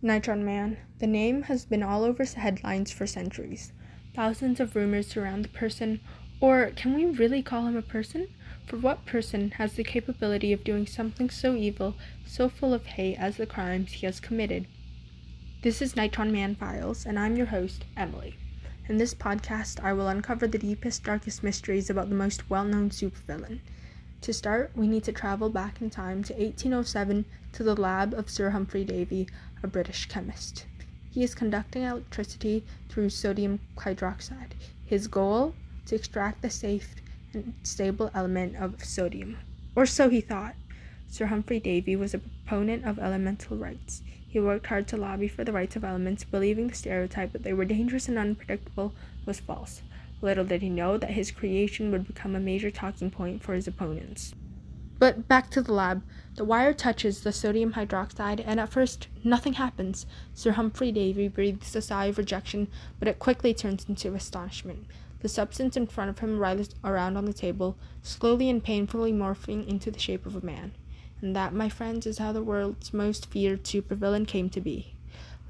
Nitron Man. The name has been all over headlines for centuries. Thousands of rumors surround the person, or can we really call him a person? For what person has the capability of doing something so evil, so full of hate as the crimes he has committed? This is Nitron Man Files, and I'm your host, Emily. In this podcast, I will uncover the deepest, darkest mysteries about the most well known supervillain. To start, we need to travel back in time to 1807 to the lab of Sir Humphrey Davy, a British chemist. He is conducting electricity through sodium hydroxide. His goal? To extract the safe and stable element of sodium. Or so he thought. Sir Humphrey Davy was a proponent of elemental rights. He worked hard to lobby for the rights of elements, believing the stereotype that they were dangerous and unpredictable was false. Little did he know that his creation would become a major talking point for his opponents. But back to the lab. The wire touches the sodium hydroxide, and at first nothing happens. Sir Humphrey Davy breathes a sigh of rejection, but it quickly turns into astonishment. The substance in front of him writhes around on the table, slowly and painfully morphing into the shape of a man. And that, my friends, is how the world's most feared supervillain came to be.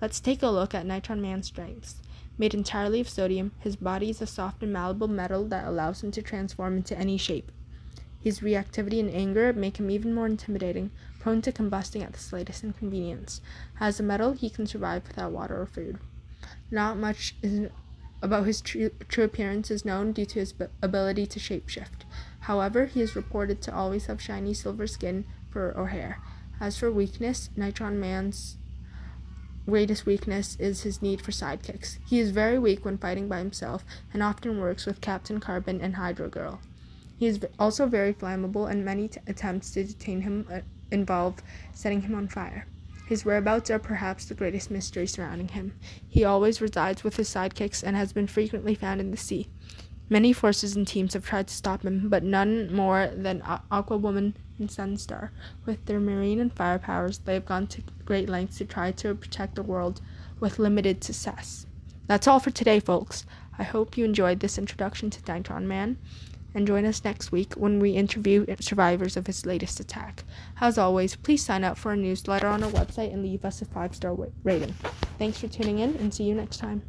Let's take a look at Nitron Man's strengths. Made entirely of sodium, his body is a soft and malleable metal that allows him to transform into any shape. His reactivity and anger make him even more intimidating, prone to combusting at the slightest inconvenience. As a metal, he can survive without water or food. Not much is about his true, true appearance is known due to his ability to shapeshift. However, he is reported to always have shiny silver skin, fur, or hair. As for weakness, Nitron Man's greatest weakness is his need for sidekicks. He is very weak when fighting by himself and often works with Captain Carbon and Hydro Girl. He is also very flammable, and many t- attempts to detain him uh, involve setting him on fire. His whereabouts are perhaps the greatest mystery surrounding him. He always resides with his sidekicks and has been frequently found in the sea. Many forces and teams have tried to stop him, but none more than Aqua Woman and Sunstar. With their marine and fire powers, they have gone to great lengths to try to protect the world with limited success. That's all for today, folks. I hope you enjoyed this introduction to Nitron Man, and join us next week when we interview survivors of his latest attack. As always, please sign up for our newsletter on our website and leave us a five star rating. Thanks for tuning in, and see you next time.